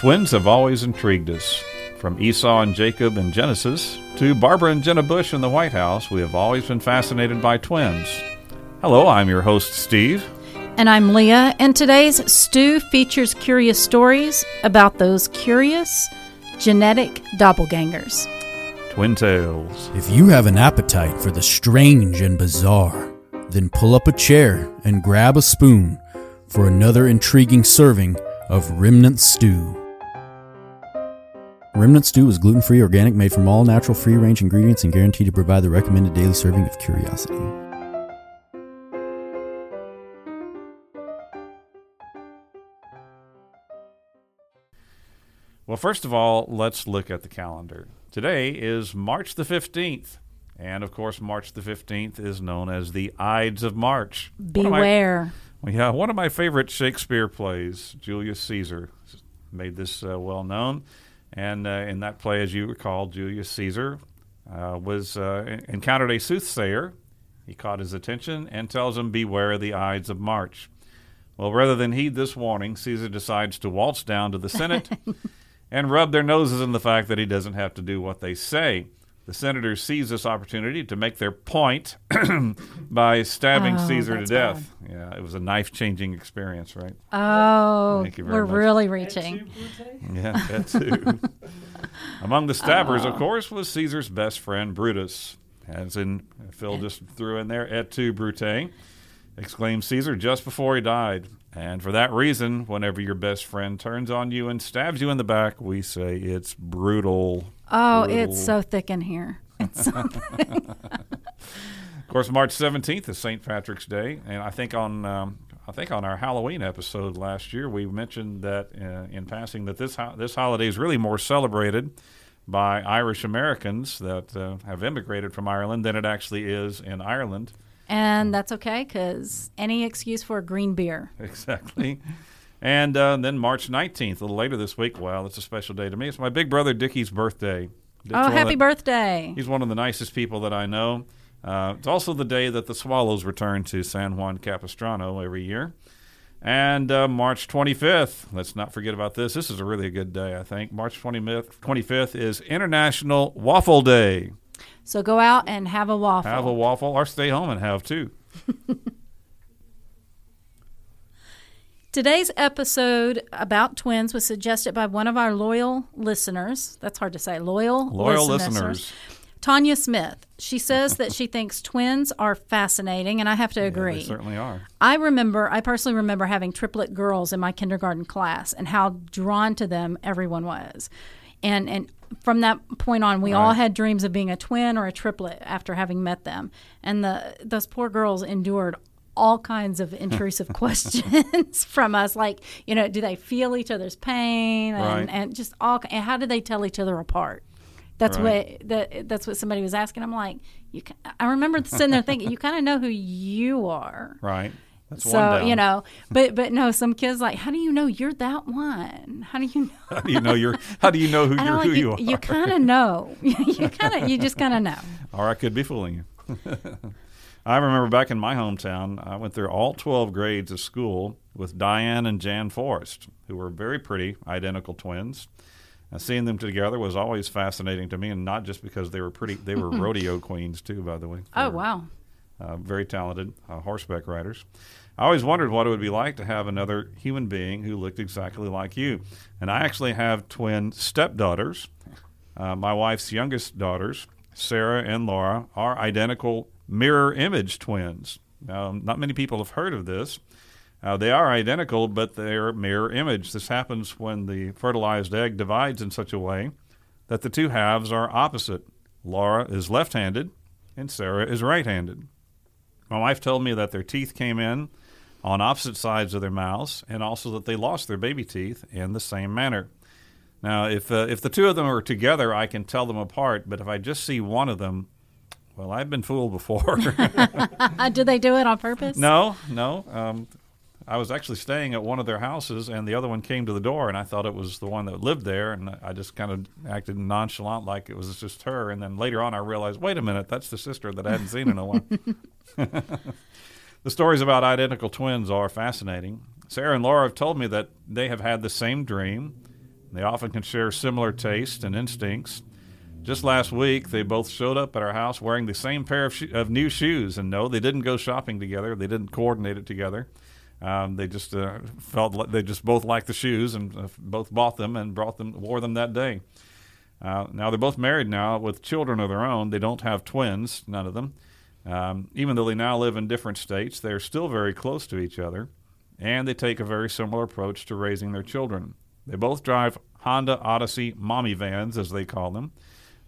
Twins have always intrigued us. From Esau and Jacob in Genesis to Barbara and Jenna Bush in the White House, we have always been fascinated by twins. Hello, I'm your host, Steve. And I'm Leah, and today's Stew features curious stories about those curious genetic doppelgangers. Twin Tales. If you have an appetite for the strange and bizarre, then pull up a chair and grab a spoon for another intriguing serving of Remnant Stew. Remnant Stew is gluten free, organic, made from all natural, free range ingredients, and guaranteed to provide the recommended daily serving of curiosity. Well, first of all, let's look at the calendar. Today is March the 15th. And of course, March the 15th is known as the Ides of March. One of my- Beware. Yeah, one of my favorite Shakespeare plays, Julius Caesar, made this uh, well known. And uh, in that play, as you recall, Julius Caesar uh, was uh, encountered a soothsayer. He caught his attention and tells him, "Beware the Ides of March." Well, rather than heed this warning, Caesar decides to waltz down to the Senate and rub their noses in the fact that he doesn't have to do what they say. The senators seize this opportunity to make their point by stabbing Oh, Caesar to that's death. Yeah, it was a knife changing experience, right? Oh, Thank you very we're much. really reaching. Yeah, that too. Among the stabbers, of oh. course, was Caesar's best friend Brutus. As in, Phil just threw in there, et tu, Brute, exclaimed Caesar just before he died. And for that reason, whenever your best friend turns on you and stabs you in the back, we say it's brutal. Oh, Brutal. it's so thick in here. It's so Of course, March seventeenth is St. Patrick's Day, and I think on um, I think on our Halloween episode last year we mentioned that uh, in passing that this ho- this holiday is really more celebrated by Irish Americans that uh, have immigrated from Ireland than it actually is in Ireland. And that's okay because any excuse for a green beer. Exactly. And uh, then March 19th, a little later this week. Wow, that's a special day to me. It's my big brother Dickie's birthday. Dick's Oh, happy the- birthday! He's one of the nicest people that I know. Uh, it's also the day that the Swallows return to San Juan Capistrano every year. And uh, March 25th, let's not forget about this. This is a really good day, I think. March 25th, 25th is International Waffle Day. So go out and have a waffle. Have a waffle or stay home and have two. Today's episode about twins was suggested by one of our loyal listeners. That's hard to say. Loyal, Loyal listeners. Tanya Smith. She says that she thinks twins are fascinating, and I have to agree. They certainly are. I remember, I personally remember having triplet girls in my kindergarten class and how drawn to them everyone was. And, and from that point on, we all had dreams of being a twin or a triplet after having met them. And the those poor girls endured all kinds of intrusive questions from us, like you know, do they feel each other's pain, and, Right. and just all, and how do they tell each other apart? That's Right. what that, that's what somebody was asking. I'm like, you. Can, I remember sitting there thinking, you kind of know who you are. Right. That's So you know, but but no, some kids like, how do you know you're that one? How do you know? How do you know you're? How do you know who you're? don't Who you, you. are? kind of know. you kind of you just kind of know. or I could be fooling you. I remember back in my hometown, I went through all 12 grades of school with Diane and Jan Forrest, who were very pretty, identical twins. Uh, seeing them together was always fascinating to me, and not just because they were pretty, they were rodeo queens, too, by the way. They Oh were, wow. Uh, very talented uh, horseback riders. I always wondered what it would be like to have another human being who looked exactly like you. And I actually have twin stepdaughters. Uh, my wife's youngest daughters, Sarah and Laura, are identical mirror image twins. Not many people have heard of this. Uh, they are identical, but they're mirror image. This happens when the fertilized egg divides in such a way that the two halves are opposite. Laura is left handed, and Sarah is right handed. My wife told me that their teeth came in on opposite sides of their mouths, and also that they lost their baby teeth in the same manner. Now, if uh, if the two of them are together, I can tell them apart. But if I just see one of them, well, I've been fooled before. Did they do it on purpose? no, no. Um, I was actually staying at one of their houses, and the other one came to the door, and I thought it was the one that lived there, and I just kind of acted nonchalant, like it was just her. And then later on, I realized, wait a minute, that's the sister that I hadn't seen in a while. The stories about identical twins are fascinating. Sarah and Laura have told me that they have had the same dream, They often can share similar tastes and instincts. Just last week, they both showed up at our house wearing the same pair of, sho- of new shoes. And no, they didn't go shopping together. They didn't coordinate it together. Um, they just uh, felt like they just both liked the shoes and uh, both bought them and brought them, wore them that day. Uh, now they're both married now with children of their own. They don't have twins, none of them. Um, even though they now live in different states, they're still very close to each other, and they take a very similar approach to raising their children. They both drive Honda Odyssey mommy vans, as they call them,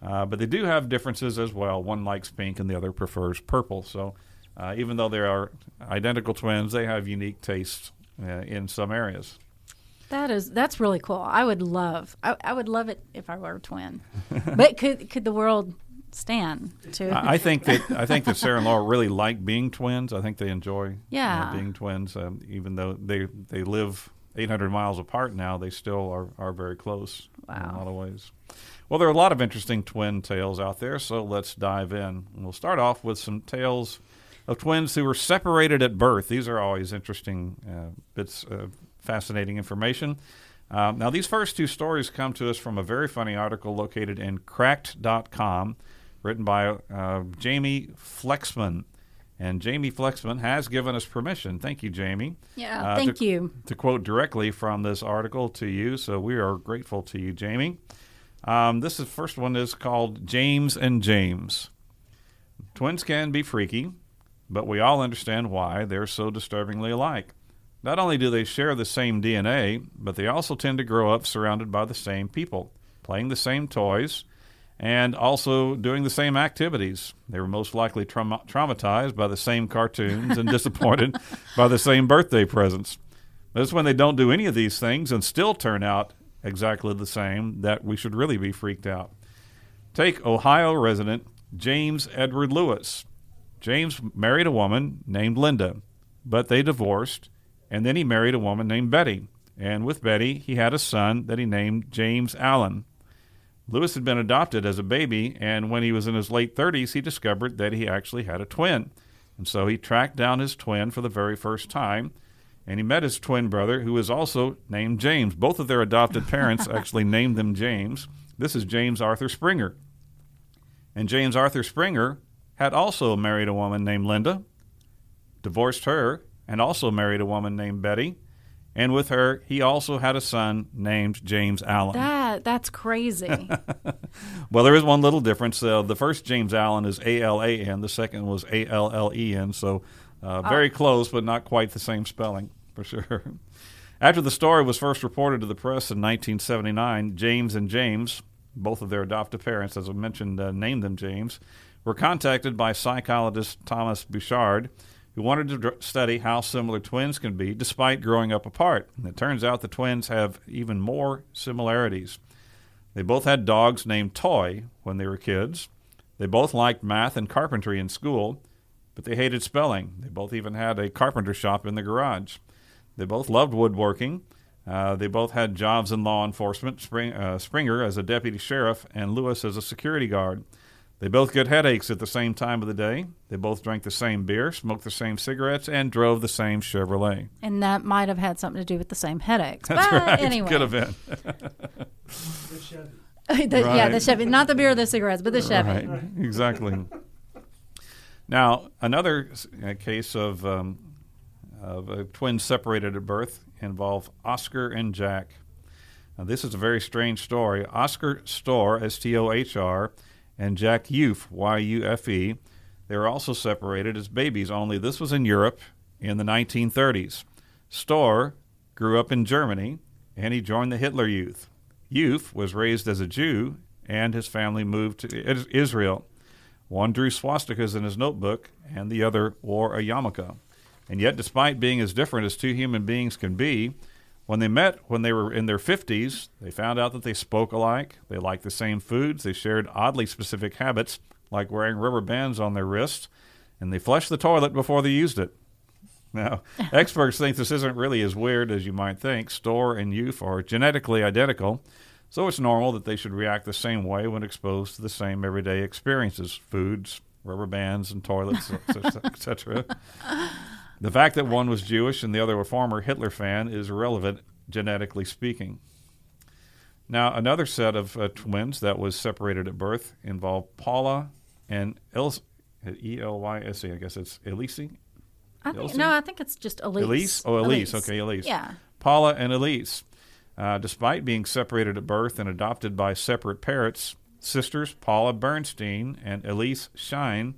uh, but they do have differences as well. One likes pink and the other prefers purple. So uh, even though they are identical twins, they have unique tastes uh, in some areas. That is that's really cool. I would love I, I would love it if I were a twin. but could could the world stand too. I think that I think that Sarah and Laura really like being twins. I think they enjoy Yeah. being twins. Um, even though they they live 800 miles apart now, they still are, are very close wow. in a lot of ways. Well, there are a lot of interesting twin tales out there, so let's dive in. We'll start off with some tales of twins who were separated at birth. These are always interesting uh, bits of fascinating information. Um, now, these first two stories come to us from a very funny article located in cracked.com, written by uh, Jamie Flexman. And Jamie Flexman has given us permission. Thank you, Jamie. Yeah, Uh, thank to- you. To quote directly from this article to you, so we are grateful to you, Jamie. Um, this is first one is called James and James. Twins can be freaky, but we all understand why they're so disturbingly alike. Not only do they share the same DNA, but they also tend to grow up surrounded by the same people, playing the same toys, and also doing the same activities. They were most likely trauma- traumatized by the same cartoons and disappointed by the same birthday presents. That's when they don't do any of these things and still turn out exactly the same that we should really be freaked out. Take Ohio resident James Edward Lewis. James married a woman named Linda, but they divorced, and then he married a woman named Betty. And with Betty, he had a son that he named James Allen. Lewis had been adopted as a baby, and when he was in his late 30s, he discovered that he actually had a twin. And so he tracked down his twin for the very first time, and he met his twin brother, who was also named James. Both of their adopted parents actually named them James. This is James Arthur Springer. And James Arthur Springer had also married a woman named Linda, divorced her, and also married a woman named Betty. And with her, he also had a son named James Allen. That that's crazy. Well, there is one little difference. Uh, the first James Allen is A L A N. The second was A L L E N. So uh, very close, but not quite the same spelling for sure. After the story was first reported to the press in 1979, James and James, both of their adoptive parents, as I mentioned, uh, named them James, were contacted by psychologist Thomas Bouchard, who wanted to dr- study how similar twins can be despite growing up apart. And it turns out the twins have even more similarities. They both had dogs named Toy when they were kids. They both liked math and carpentry in school, but they hated spelling. They both even had a carpenter shop in the garage. They both loved woodworking. Uh, they both had jobs in law enforcement, Spring, uh, Springer as a deputy sheriff and Lewis as a security guard. They both get headaches at the same time of the day. They both drank the same beer, smoked the same cigarettes, and drove the same Chevrolet. and that might have had something to do with the same headaches. That's but right. anyway. Could have been. The- Yeah, the Right. Chevy, not the beer or the cigarettes, but the Chevy. Right, exactly. now, another uh, case of, um, of uh, twins separated at birth involve Oscar and Jack. Now, this is a very strange story. Oscar Stohr, S T O H R, and Jack Yufe, Y U F E, they were also separated as babies, only this was in Europe in the 1930s. Stohr grew up in Germany and he joined the Hitler Youth. Yufe was raised as a Jew and his family moved to Israel. One drew swastikas in his notebook and the other wore a yarmulke. And yet, despite being as different as two human beings can be, when they met when they were in their 50s, they found out that they spoke alike, they liked the same foods, they shared oddly specific habits, like wearing rubber bands on their wrists, and they flushed the toilet before they used it. Now, experts think this isn't really as weird as you might think. Stohr and Yufe are genetically identical, so it's normal that they should react the same way when exposed to the same everyday experiences foods, rubber bands, and toilets, etc. The fact that one was Jewish and the other a former Hitler fan is irrelevant, genetically speaking. Now, another set of uh, twins that was separated at birth involved Paula and Els- E L Y S E. I guess it's Elise. I think, no, I think it's just Elise. Elise? Oh, Elise. Okay, Elise. Yeah. Paula and Elise. Uh, despite being separated at birth and adopted by separate parents, sisters Paula Bernstein and Elise Schein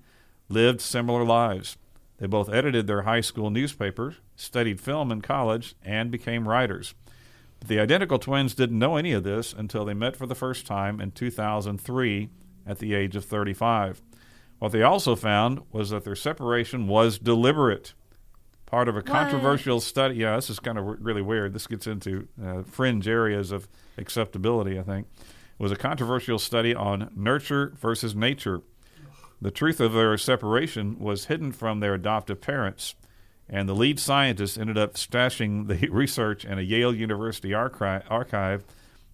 lived similar lives. They both edited their high school newspapers, studied film in college, and became writers. But the identical twins didn't know any of this until they met for the first time in 2003 at the age of 35. What they also found was that their separation was deliberate. Part of a controversial study. Yeah, this is kind of really weird. This gets into uh, fringe areas of acceptability, I think. It was a controversial study on nurture versus nature. The truth of their separation was hidden from their adoptive parents, and the lead scientist ended up stashing the research in a Yale University archi- archive,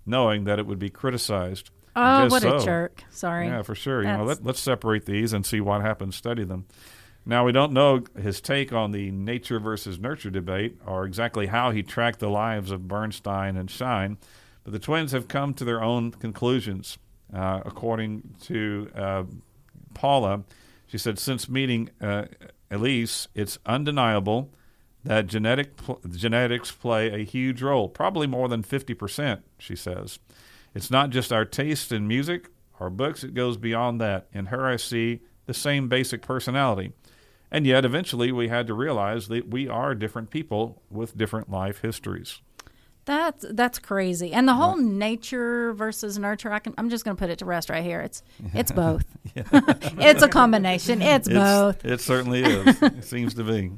knowing that it would be criticized. Oh, what a jerk. Sorry. Yeah, for sure. You know, let, let's separate these and see what happens. Study them. Now we don't know his take on the nature versus nurture debate, or exactly how he tracked the lives of Bernstein and Schein, but the twins have come to their own conclusions. Uh, according to uh, Paula, she said, since meeting uh, Elise, it's undeniable that genetic pl- genetics play a huge role, probably more than 50%, she says. It's not just our taste in music or books, it goes beyond that. In her, I see the same basic personality. And yet, eventually, we had to realize that we are different people with different life histories. That's that's crazy. And the whole nature versus nurture, I can I'm just going to put it to rest right here. It's it's both. it's a combination. It's, both. It certainly is. it seems to be.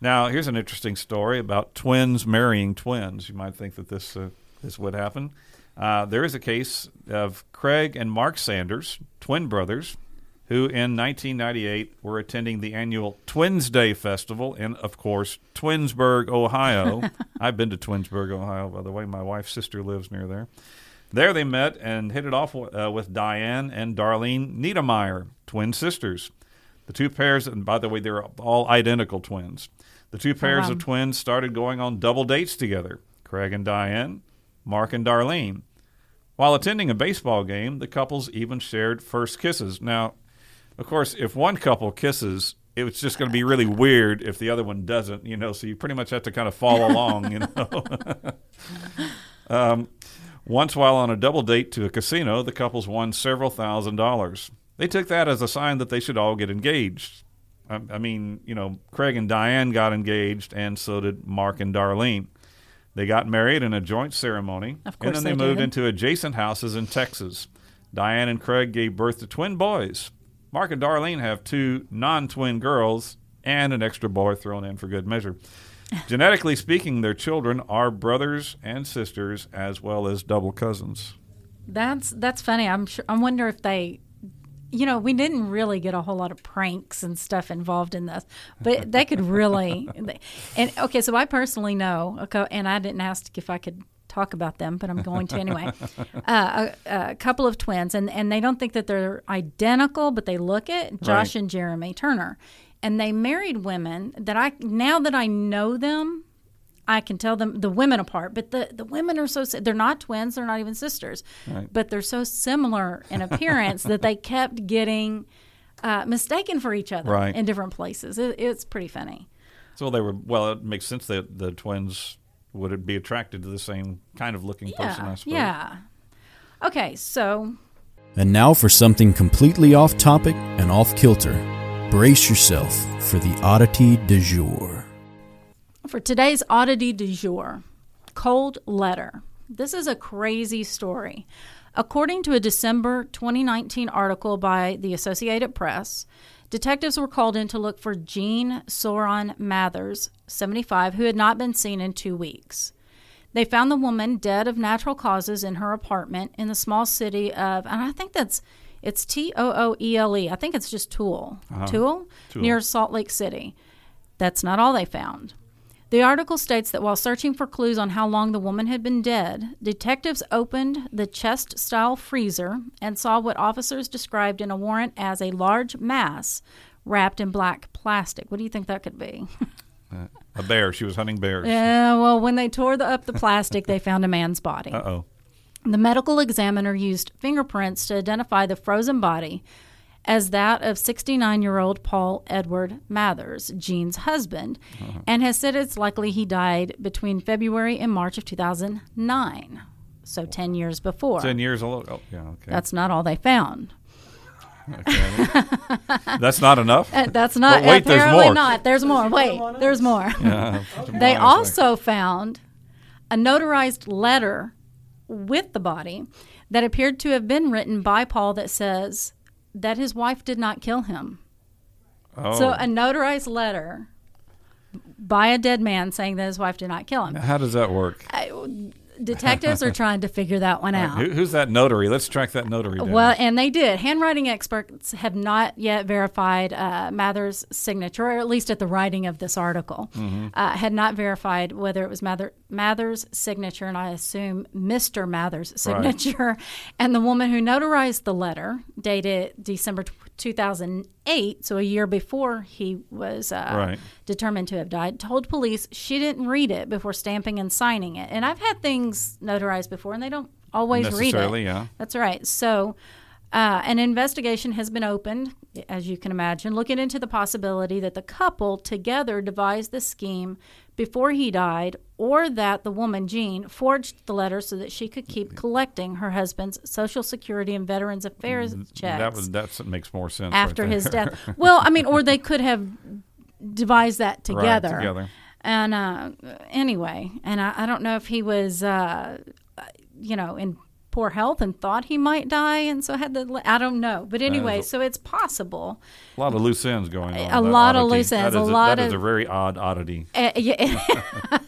Now, here's an interesting story about twins marrying twins. You might think that this uh, this would happen. Uh, there is a case of Craig and Mark Sanders, twin brothers, who in 1998 were attending the annual Twins Day Festival in, of course, Twinsburg, Ohio. I've been to Twinsburg, Ohio, by the way. My wife's sister lives near there. There they met and hit it off uh, with Diane and Darlene Niedermeyer, twin sisters. The two pairs, and by the way, they're all identical twins. The two pairs wow. of twins started going on double dates together Craig and Diane, Mark and Darlene. While attending a baseball game, the couples even shared first kisses. Now, of course, if one couple kisses, it's just going to be really weird if the other one doesn't, you know, so you pretty much have to kind of follow along, you know. um, once, while on a double date to a casino, the couples won several thousand dollars. They took that as a sign that they should all get engaged. I, I mean, you know, Craig and Diane got engaged, and so did Mark and Darlene. They got married in a joint ceremony, Of course and then they, they moved did. into adjacent houses in Texas. Diane and Craig gave birth to twin boys. Mark and Darlene have two non twin girls and an extra boy thrown in for good measure. Genetically speaking, their children are brothers and sisters as well as double cousins. That's that's funny. I'm sure. I wonder if they, you know, we didn't really get a whole lot of pranks and stuff involved in this, but they could really. And okay, so I personally know, okay, and I didn't ask if I could talk about them, but I'm going to anyway. uh, a, a couple of twins, and and they don't think that they're identical, but they look it. Josh Right. and Jeremy Turner, and they married women that I now that I know them. I can tell them the women apart, but the, the women are so they're not twins, they're not even sisters, Right. but they're so similar in appearance that they kept getting uh, mistaken for each other Right. in different places. It, it's pretty funny. So they were, well, it makes sense that the twins would it be attracted to the same kind of looking person, I Yeah, suppose. yeah. Okay, so And now for something completely off topic and off kilter. Brace yourself for the oddity du jour. For today's oddity du jour, cold letter. This is a crazy story. According to a December 2019 article by the Associated Press, detectives were called in to look for Jean Soron Mathers, 75, who had not been seen in two weeks. They found the woman dead of natural causes in her apartment in the small city of, and I think that's, it's T O O E L E. I think it's just Tool. Uh-huh. Tool? Tool. Near Salt Lake City. That's not all they found. The article states that while searching for clues on how long the woman had been dead, detectives opened the chest style freezer and saw what officers described in a warrant as a large mass wrapped in black plastic. What do you think that could be? A bear. She was hunting bears. yeah, well, when they tore the, up the plastic, they found a man's body. Uh oh. The medical examiner used fingerprints to identify the frozen body as that of 69 year old Paul Edward Mathers, Jean's husband, and has said it's likely he died between February and March of 2009, so 10 years before. Ten years old. Oh, yeah. Okay. That's not all they found. okay. That's not enough. Uh, That's not But wait, there's apparently more. not. There's more. Wait, there's more. Yeah. They also found a notarized letter with the body that appeared to have been written by Paul that says that his wife did not kill him. Oh. So a notarized letter by a dead man saying that his wife did not kill him. How does that work? Detectives are trying to figure that one out. Who, who's that notary? Let's track that notary down. Well, and they did. Handwriting experts have not yet verified uh, Mather's signature, or at least at the writing of this article, Mm-hmm. uh, had not verified whether it was Mather, Mather's signature, and I assume Mr. Mather's signature. And the woman who notarized the letter, dated December 2008, so a year before he was uh, Right. determined to have died, told police she didn't read it before stamping and signing it. And I've had things notarized before, and they don't always read it. Yeah. That's right. So, uh, an investigation has been opened, as you can imagine, looking into the possibility that the couple together devised the scheme before he died, or that the woman, Jean, forged the letter so that she could keep collecting her husband's Social Security and Veterans Affairs checks Mm, that was that makes more sense right after his death. Well, I mean, or they could have devised that together. Right, together. together. And uh, anyway, and I, I don't know if he was, uh, you know, in poor health and thought he might die, and so had the. I don't know, but anyway, a- so it's possible. A lot of loose ends going on. A lot of loose ends, That a is lot that is of- a very odd oddity. Uh, yeah,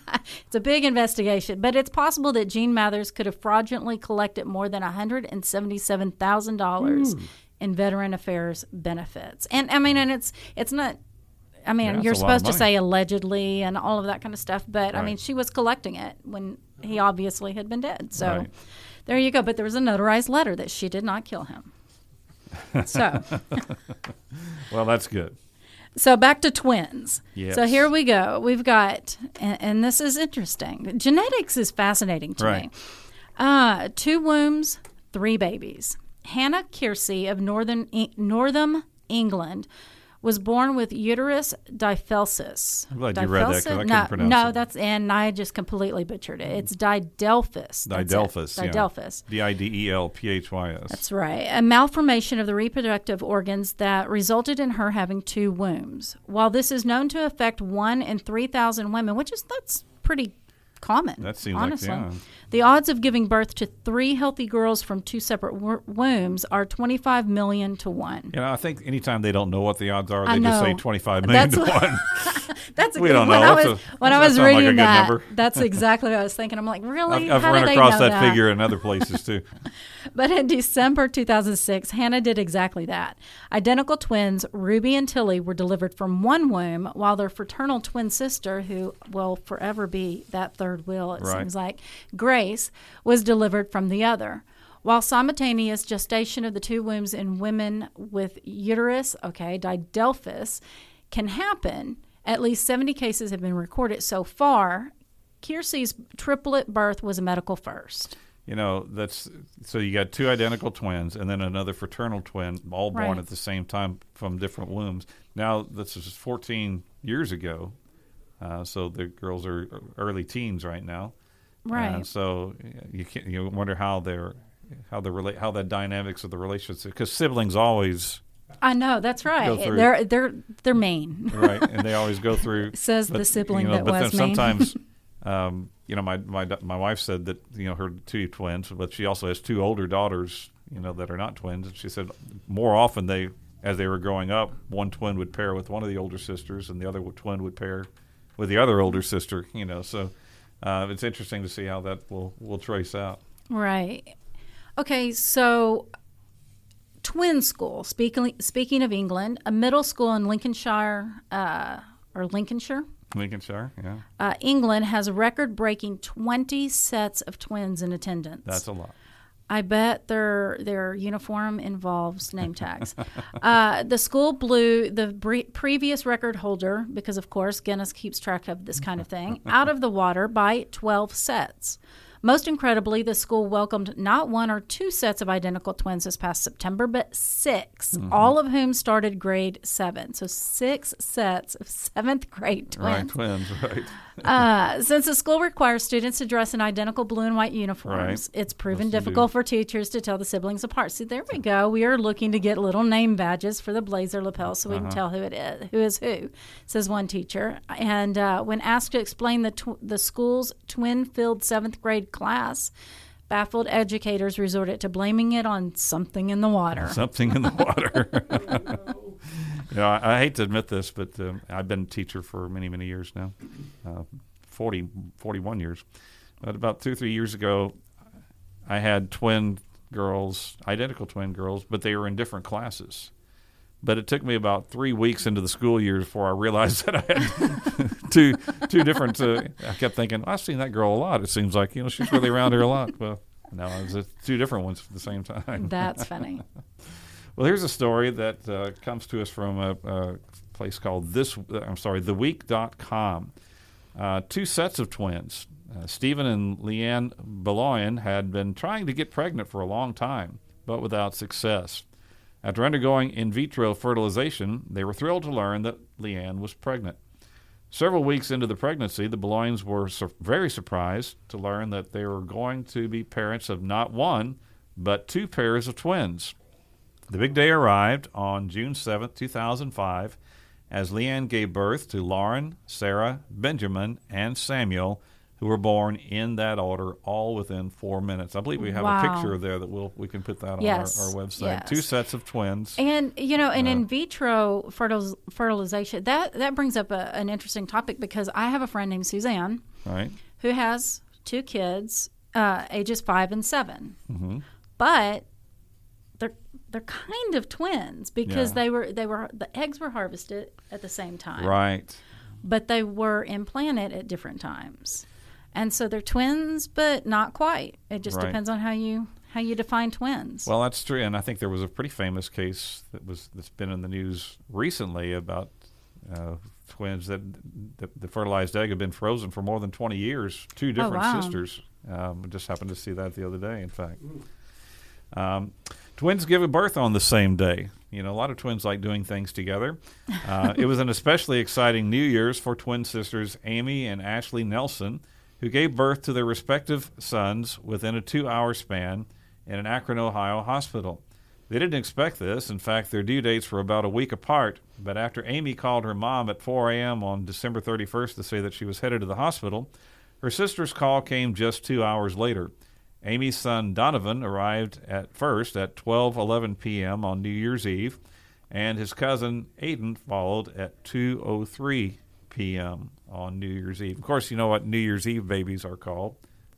it's a big investigation, but it's possible that Jean Mathers could have fraudulently collected more than one hundred and seventy-seven thousand dollars in veteran affairs benefits. And I mean, and it's it's not. I mean, Yeah, you're a supposed to say allegedly and all of that kind of stuff, but I mean, she was collecting it when he obviously had been dead. So Right. There you go. But there was a notarized letter that she did not kill him. So. Well, that's good. So back to twins. Yes. So here we go. We've got, and, and this is interesting. Genetics is fascinating to Right. me. Uh, two wombs, three babies. Hannah Kiersey of Northern E- Northam, England, was born with uterus difelsis. I'm glad you read that 'cause I couldn't no, pronounce no, it. that's and I just completely butchered it. It's didelphys. That's it. Didelphys. yeah. Didelphys. D i d e l p h y s. That's right. A malformation of the reproductive organs that resulted in her having two wombs. While this is known to affect one in 3,000 women, which is that's pretty common. That seems like, honestly. yeah. The odds of giving birth to three healthy girls from two separate wo- wombs are 25 million to 1. You know, I think anytime they don't know what the odds are, they just say 25 million That's to what- 1. That's a We good, don't when know. I was a- when I was like reading good that. number. That's exactly what I was thinking. I'm like, really? I've, I've How run do they across know that, that figure in other places too. But in December 2006, Hannah did exactly that. Identical twins, Ruby and Tilly, were delivered from one womb, while their fraternal twin sister, who will forever be that third wheel, it Right. seems like, Was delivered from the other. While simultaneous gestation of the two wombs in women with uterus, okay, didelphys, can happen, at least 70 cases have been recorded so far. Kiersey's triplet birth was a medical first. You know, that's so you got two identical twins and then another fraternal twin, all born Right. at the same time from different wombs. Now, this is 14 years ago. Uh, so the girls are early teens right now. Right. And so you can you wonder how they're how the relate how the dynamics of the relationship because siblings always I know that's right. through- They're they're they're mean. right and they always go through Says the sibling you know, that but was then sometimes um, you know my, my my wife said that you know her two twins but she also has two older daughters you know that are not twins and she said more often they as they were growing up one twin would pair with one of the older sisters and the other twin would pair with the other older sister you know so uh, it's interesting to see how that will will trace out Right. Okay, so twin school. Speaking speaking of England, a middle school in Lincolnshire uh, or Lincolnshire, Lincolnshire yeah uh, England has a record-breaking 20 sets of twins in attendance. that's a lot I bet their their uniform involves name tags. uh, the school blew the bre- previous record holder because, of course, Guinness keeps track of this kind of thing out of the water by 12 sets. Most incredibly, the school welcomed not one or two sets of identical twins this past September, but 6 Mm-hmm. all of whom started grade seven. So six sets of seventh grade twins. Right, twins. twins, right. Uh, since the school requires students to dress in identical blue and white uniforms, Right. it's proven difficult for teachers to tell the siblings apart. See, there we go. We are looking to get little name badges for the blazer lapels so we Uh-huh. can tell who it is, who is who, says one teacher. And uh, when asked to explain the tw- the school's twin-filled seventh grade class, baffled educators resorted to blaming it on something in the water. Something in the water. you know, I, I hate to admit this, but um, I've been a teacher for many, many years now, uh, 40, 41 years. But about two, three years ago, I had twin girls, identical twin girls, but they were in different classes. But it took me about three weeks into the school year before I realized that I had two two different. Uh, I kept thinking, I've seen that girl a lot. It seems like you know she's really around here a lot. Well, no, it was uh, two different ones at the same time. That's funny. Well, here's a story that uh, comes to us from a, a place called this. uh, I'm sorry, theweek.com. Uh, two sets of twins, uh, Stephen and Leanne Beloyan, had been trying to get pregnant for a long time, but without success. After undergoing in vitro fertilization, they were thrilled to learn that Leanne was pregnant. Several weeks into the pregnancy, the Beloyans were sur- very surprised to learn that they were going to be parents of not one, but two pairs of twins. The big day arrived on June 7, 2005, as Leanne gave birth to Lauren, Sarah, Benjamin, and Samuel, who were born in that order, all within four minutes. I believe we have a Wow. picture there that we'll we can put that Yes, on our, our website. yes. Two sets of twins. And you know, an Uh, in vitro fertil- fertilization that that brings up a, an interesting topic because I have a friend named Suzanne Right? who has two kids, uh, ages five and 7 Mhm. but they're they're kind of twins because Yeah. they were they were the eggs were harvested at the same time, Right. but they were implanted at different times, and so they're twins, but not quite. It just Right. depends on how you how you define twins. Well, that's true, and I think there was a pretty famous case that was that's been in the news recently about uh, twins that the, the fertilized egg had been frozen for more than twenty years. Two different Oh, wow. sisters. Um, I just happened to see that the other day. In fact, um, twins give a birth on the same day. You know, a lot of twins like doing things together. Uh, it was an especially exciting New Year's for twin sisters Amy and Ashley Nelson, who gave birth to their respective sons within a two-hour span in an Akron, Ohio hospital. They didn't expect this. In fact, their due dates were about a week apart. But after Amy called her mom at 4 a.m. on December 31st to say that she was headed to the hospital, her sister's call came just two hours later. Amy's son Donovan arrived at first at 12:11 p.m. on New Year's Eve, and his cousin Aiden followed at 2:03 p.m. on New Year's Eve. Of course, you know what New Year's Eve babies are called?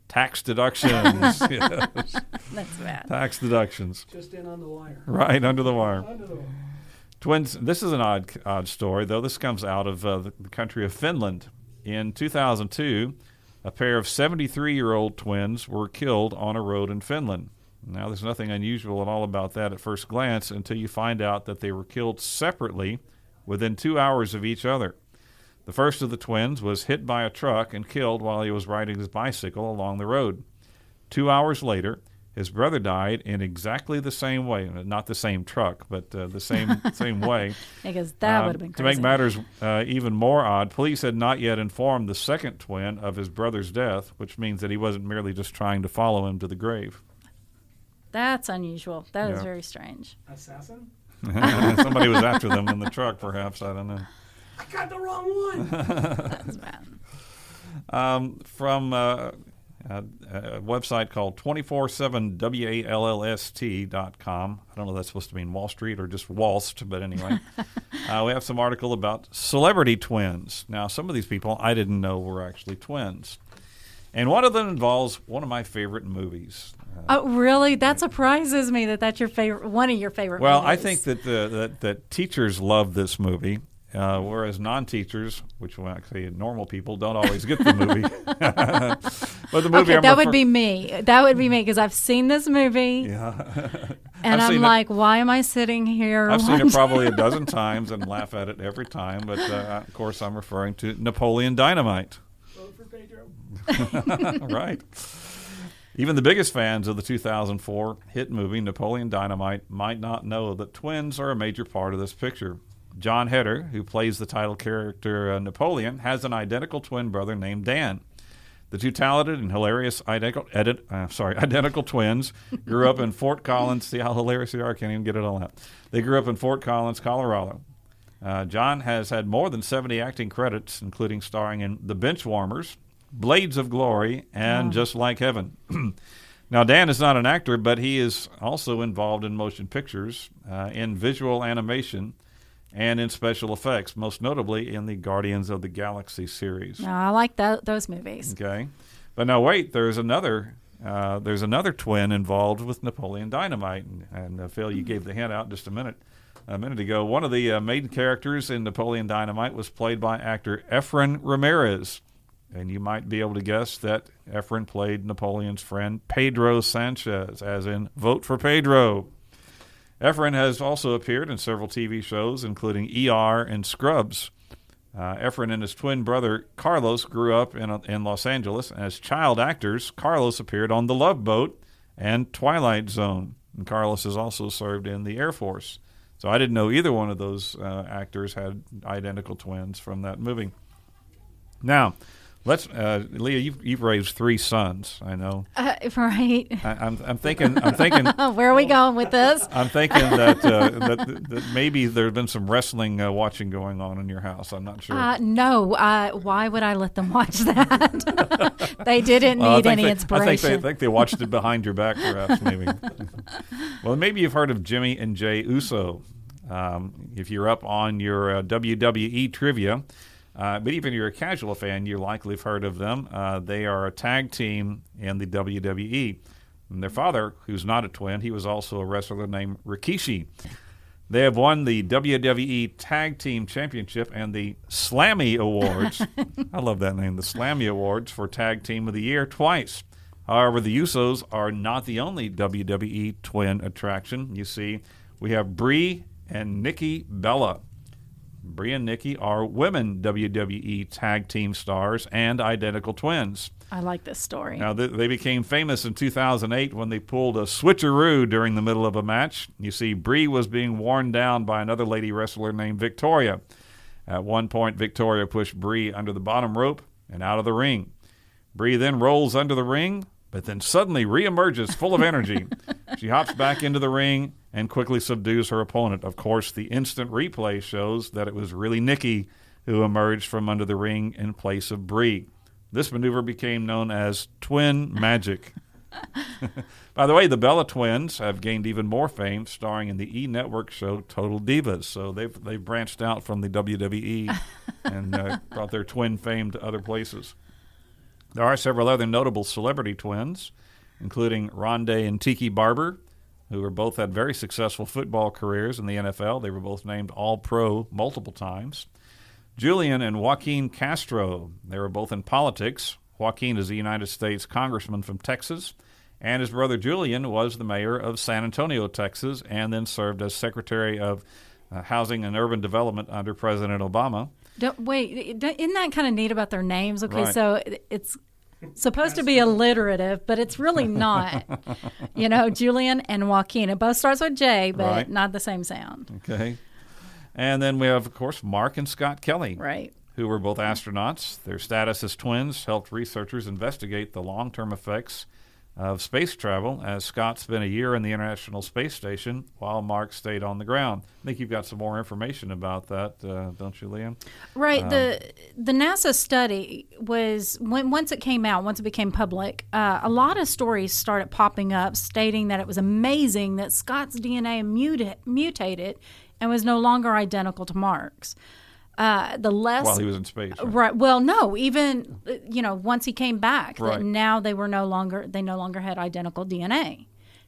Tax deductions. Yes, That's bad. tax deductions. Just in on the wire. Right under the wire. Under the wire. Twins. This is an odd, odd story, though. This comes out of uh, the, the country of Finland. In 2002, a pair of 73-year-old twins were killed on a road in Finland. Now, there's nothing unusual at all about that at first glance until you find out that they were killed separately within two hours of each other. The first of the twins was hit by a truck and killed while he was riding his bicycle along the road. Two hours later, his brother died in exactly the same way. Not the same truck, but uh, the same same way. Because that Um, would have been To make matters uh, even more odd, police had not yet informed the second twin of his brother's death, which means that he wasn't merely just trying to follow him to the grave. That's unusual. That is Yeah. very strange. Assassin? Somebody was after them in the truck, perhaps. I don't know. I got the wrong one. That's bad. um, from uh, a, a website called 247wallst.com. I don't know if that's supposed to mean Wall Street or just waltz, but anyway. uh, we have some article about celebrity twins. Now, some of these people I didn't know were actually twins. And one of them involves one of my favorite movies. Uh, Oh, really? That surprises me that that's your favorite, one of your favorite. well, I think that, the, that, that teachers love this movie. Uh, whereas non-teachers, which well, actually normal people, don't always get the movie. but the movie okay, I'm that would refer- be me. That would be me because I've seen this movie Yeah. and I've I'm seen it- like, why am I sitting here? I've seen it probably a dozen times and laugh at it every time. But uh, of course, I'm referring to Napoleon Dynamite. Vote for Pedro. right. Even the biggest fans of the 2004 hit movie Napoleon Dynamite might not know that twins are a major part of this picture. Jon Heder, who plays the title character uh, Napoleon, has an identical twin brother named Dan. The two talented and hilarious identical, edit, uh, sorry, identical twins grew up in Fort Collins. See how hilarious they are? I can't even get it all out. They grew up in Fort Collins, Colorado. Uh, Jon has had more than 70 acting credits, including starring in The Benchwarmers, Blades of Glory, and Just Like Heaven. now, Dan is not an actor, but he is also involved in motion pictures, uh, in visual animation, and in special effects, most notably in the Guardians of the Galaxy series. No, I like tho- those movies. Okay, but now wait. There's another. Uh, there's another twin involved with Napoleon Dynamite, and, and uh, Phil, you gave the hint out just a minute, a minute ago. One of the uh, main characters in Napoleon Dynamite was played by actor Efren Ramirez, and you might be able to guess that Efren played Napoleon's friend Pedro Sanchez, as in "Vote for Pedro." Efren has also appeared in several TV shows, including ER and Scrubs. Uh, Efren and his twin brother Carlos grew up in, in Los Angeles. As child actors, Carlos appeared on The Love Boat and Twilight Zone. And Carlos has also served in the Air Force. So I didn't know either one of those uh, actors had identical twins from that movie. Now, let's, uh, Leah, you've, you've raised three sons. I know. Uh, right. I, I'm, I'm thinking. I'm thinking. Where are we going with this? I'm thinking that, uh, that that maybe there's been some wrestling uh, watching going on in your house. I'm not sure. Uh, no. Uh, why would I let them watch that? they didn't need any they- inspiration. I think they, I think they watched it behind your back, perhaps, maybe. well, maybe you've heard of Jimmy and Jay Uso. Um, if you're up on your uh, WWE trivia, but even if you're a casual fan, you likely have heard of them. Uh, they are a tag team in the WWE. And their father, who's not a twin, he was also a wrestler named Rikishi. They have won the WWE Tag Team Championship and the Slammy Awards. I love that name, the Slammy Awards for Tag Team of the Year twice. However, the Usos are not the only WWE twin attraction. You see, we have Brie and Nikki Bella. Brie and Nikki are women WWE Tag Team stars and identical twins. I like this story. Now, th- they became famous in 2008 when they pulled a switcheroo during the middle of a match. You see, Brie was being worn down by another lady wrestler named Victoria. At one point, Victoria pushed Brie under the bottom rope and out of the ring. Brie then rolls under the ring, but then suddenly reemerges full of energy. she hops back into the ring and quickly subdues her opponent. Of course, the instant replay shows that it was really Nikki who emerged from under the ring in place of Brie. This maneuver became known as twin magic. By the way, the Bella twins have gained even more fame, starring in the E Network show Total Divas. So they've they've branched out from the WWE and uh, brought their twin fame to other places. There are several other notable celebrity twins, including Rondé and Tiki Barber, who were both had very successful football careers in the NFL. They were both named All Pro multiple times. Julian and Joaquin Castro, they were both in politics. Joaquin is a United States congressman from Texas, and his brother Julian was the mayor of San Antonio, Texas, and then served as Secretary of uh, Housing and Urban Development under President Obama. Don't, wait, don't- isn't that kind of neat about their names? Okay, Right. so it's supposed to be alliterative, but it's really not. you know, Julian and Joaquin. It both starts with J, but Right. not the same sound. Okay. And then we have, of course, Mark and Scott Kelly. Right. who were both astronauts. Their status as twins helped researchers investigate the long term effects of space travel, as Scott spent a year in the International Space Station while Mark stayed on the ground. I think you've got some more information about that, uh, don't you, Leah? Right. the the NASA study was when once it came out, once it became public, uh, a lot of stories started popping up stating that it was amazing that Scott's DNA muta- mutated and was no longer identical to Mark's. Uh, the less While he was in space. right? Right. Well, no. Even uh, you know, once he came back, Right. that now they were no longer they no longer had identical DNA.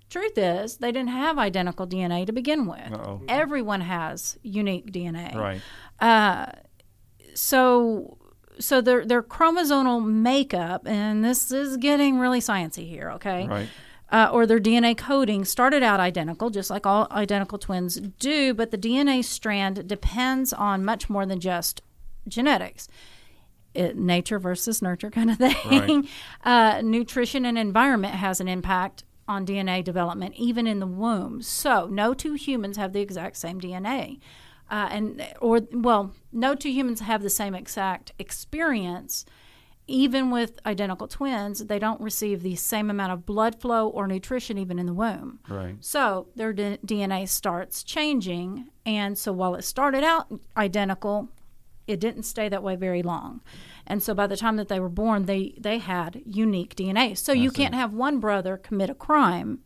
Truth is, they didn't have identical DNA to begin with. Uh-oh. Everyone has unique DNA. Right. So, so their their chromosomal makeup, and this is getting really sciencey here. Okay. Right. Uh, or their DNA coding started out identical, just like all identical twins do, but the DNA strand depends on much more than just genetics. it, nature versus nurture kind of thing. Uh, nutrition and environment has an impact on DNA development, even in the womb. So, no two humans have the exact same DNA. Uh, and or well, no two humans have the same exact experience. Even with identical twins, they don't receive the same amount of blood flow or nutrition even in the womb. Right. So their d- DNA starts changing, and so while it started out identical, it didn't stay that way very long. And so by the time that they were born, they they had unique DNA. So you can't have one brother commit a crime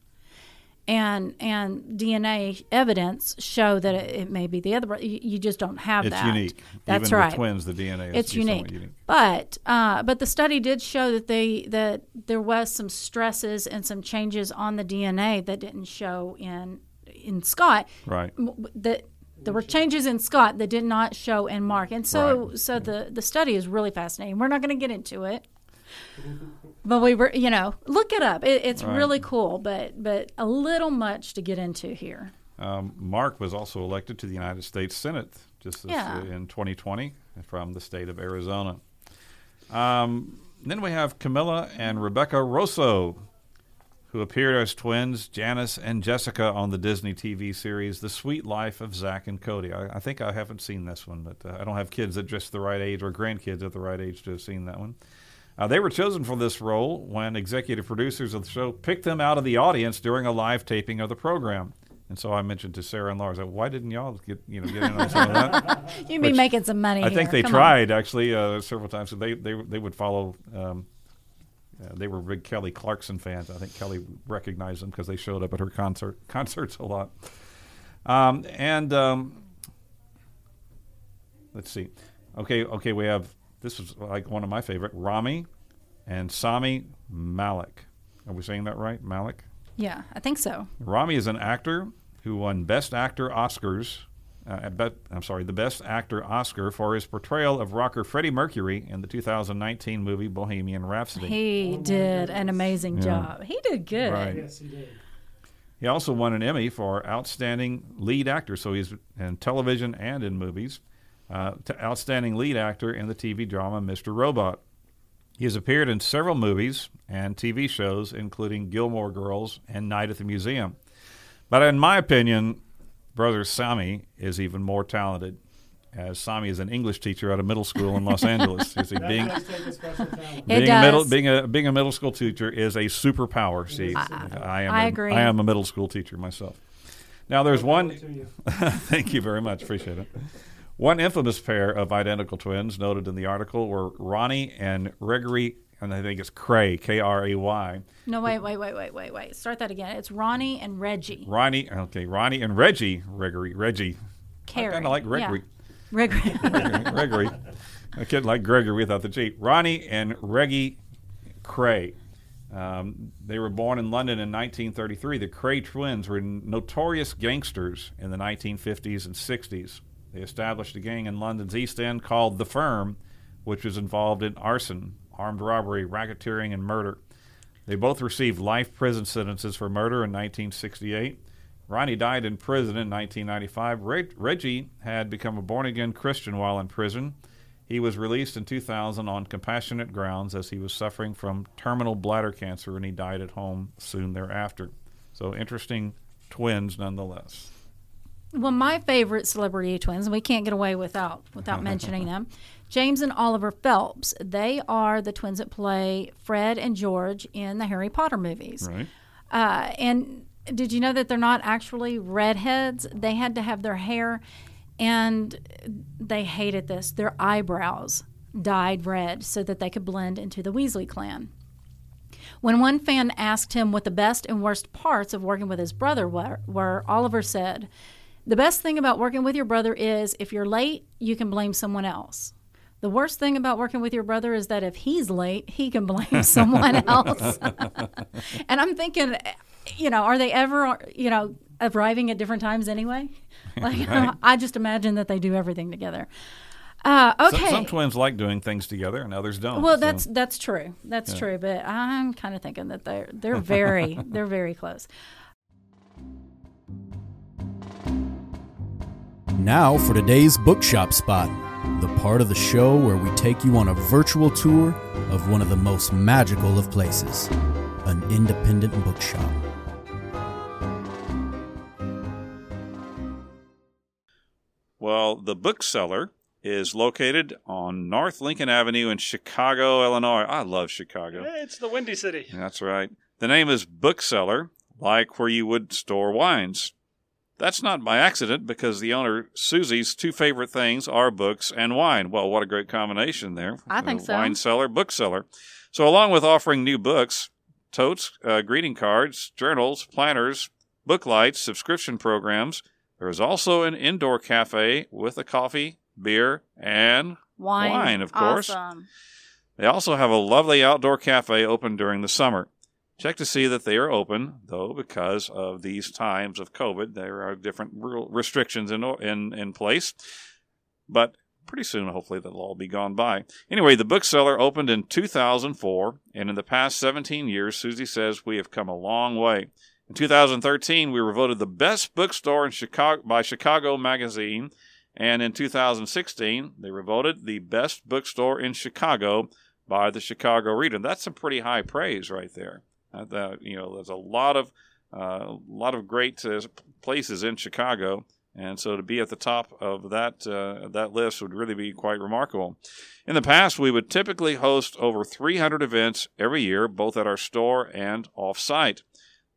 and and DNA evidence show that it, it may be the other. You, you just don't have It's that. unique. That's Even right. Twins, the DNA is It's unique. unique. But uh, but the study did show that they that there was some stresses and some changes on the DNA that didn't show in in Scott. Right. That there were changes in Scott that did not show in Mark, and so so the the study is really fascinating. We're not going to get into it. But we were, you know, look it up. It, it's Right. really cool, but but a little much to get into here. Um, Mark was also elected to the United States Senate just this, Yeah. in 2020 from the state of Arizona. Um, then we have Camilla and Rebecca Rosso, who appeared as twins, Janice and Jessica, on the Disney TV series The Suite Life of Zack and Cody. I, I think I haven't seen this one, but uh, I don't have kids at just the right age or grandkids at the right age to have seen that one. Uh, they were chosen for this role when executive producers of the show picked them out of the audience during a live taping of the program. And so I mentioned to Sarah and Lars, why didn't y'all get you know get in on some of that? You'd be Which making some money. I think they Come on. tried actually uh, several times. So they they they would follow. Um, uh, they were big Kelly Clarkson fans. I think Kelly recognized them because they showed up at her concert concerts a lot. Um, and um, let's see. Okay, okay, we have this is like one of my favorite Rami and Sami Malek. Are we saying that right? Malek. Yeah, I think so. Rami is an actor who won Best Actor Oscars. Uh, at bet, I'm sorry, the Best Actor Oscar for his portrayal of rocker Freddie Mercury in the 2019 movie Bohemian Rhapsody. He did an amazing Yeah. job. He did good. Right. Yes, he did. He also won an Emmy for Outstanding Lead Actor, so he's in television and in movies. Uh, t- outstanding Lead Actor in the TV drama Mr. Robot. He has appeared in several movies and TV shows, including Gilmore Girls and Night at the Museum. But in my opinion, brother Sami is even more talented, as Sami is an English teacher at a middle school in Los Angeles. Is he being a special talent. It being a middle being a being a middle school teacher is a superpower. Steve, I- I am. I a- agree. I am a middle school teacher myself. Now, there's one. Thank you very much. Appreciate it. One infamous pair of identical twins noted in the article were Ronnie and Gregory, and I think it's Kray, K R A Y. No, wait, wait, wait, wait, wait, wait. Start that again. It's Ronnie and Reggie. Ronnie, okay, Ronnie and Reggie, Gregory, Reggie. Carey. I kind of like Gregory. Yeah. Gregory. Gregory. A kid like Gregory without the G. Ronnie and Reggie Kray. Um, they were born in London in 1933. The Kray twins were notorious gangsters in the 1950s and 60s. They established a gang in London's East End called The Firm, which was involved in arson, armed robbery, racketeering, and murder. They both received life prison sentences for murder in 1968. Ronnie died in prison in 1995. Reg- Reggie had become a born again Christian while in prison. He was released in 2000 on compassionate grounds as he was suffering from terminal bladder cancer and he died at home soon thereafter. So interesting twins nonetheless. Well, my favorite celebrity twins, and we can't get away without without mentioning them. James and Oliver Phelps. They are the twins that play Fred and George in the Harry Potter movies. Right? Uh, and did you know that they're not actually redheads? They had to have their hair, and they hated this. Their eyebrows dyed red so that they could blend into the Weasley clan. When one fan asked him what the best and worst parts of working with his brother were, were Oliver said, The best thing about working with your brother is if you're late, you can blame someone else. The worst thing about working with your brother is that if he's late, he can blame someone else. and I'm thinking, you know, are they ever, you know, arriving at different times anyway? Like, Right. I just imagine that they do everything together. Uh, Some- okay. Some, twins like doing things together and others don't. Well, so- that's that's true. That's Yeah. true. But I'm kind of thinking that they're they're very they're very close. Now for today's bookshop spot. the part of the show where we take you on a virtual tour of one of the most magical of places an independent bookshop. Well, the Book Cellar is located on North Lincoln Avenue in Chicago, Illinois. I love Chicago. Yeah, it's the Windy City. That's right. The name is Book Cellar, like where you would store wines. That's not by accident because the owner, Susie's two favorite things are books and wine. Well, what a great combination there. I think Uh, so. Wine seller, Book Cellar. So, along with offering new books, totes, uh, greeting cards, journals, planners, book lights, subscription programs, there is also an indoor cafe with a coffee, beer, and Wine, Wine, of course. Awesome. they also have a lovely outdoor cafe open during the summer. Check to see that they are open, though, because of these times of COVID, there are different restrictions in, in, in place. But pretty soon, hopefully, that'll all be gone by. Anyway, the Book Cellar opened in 2004, and in the past 17 years, Susie says we have come a long way. In 2013, we were voted the best bookstore in Chicago by Chicago Magazine, and in 2016, they were voted the best bookstore in Chicago by the Chicago Reader. That's some pretty high praise right there. Uh, that, you know, there's a lot of uh, a lot of great uh, places in Chicago, and so to be at the top of that uh, that list would really be quite remarkable. In the past, we would typically host over 300 events every year, both at our store and off-site.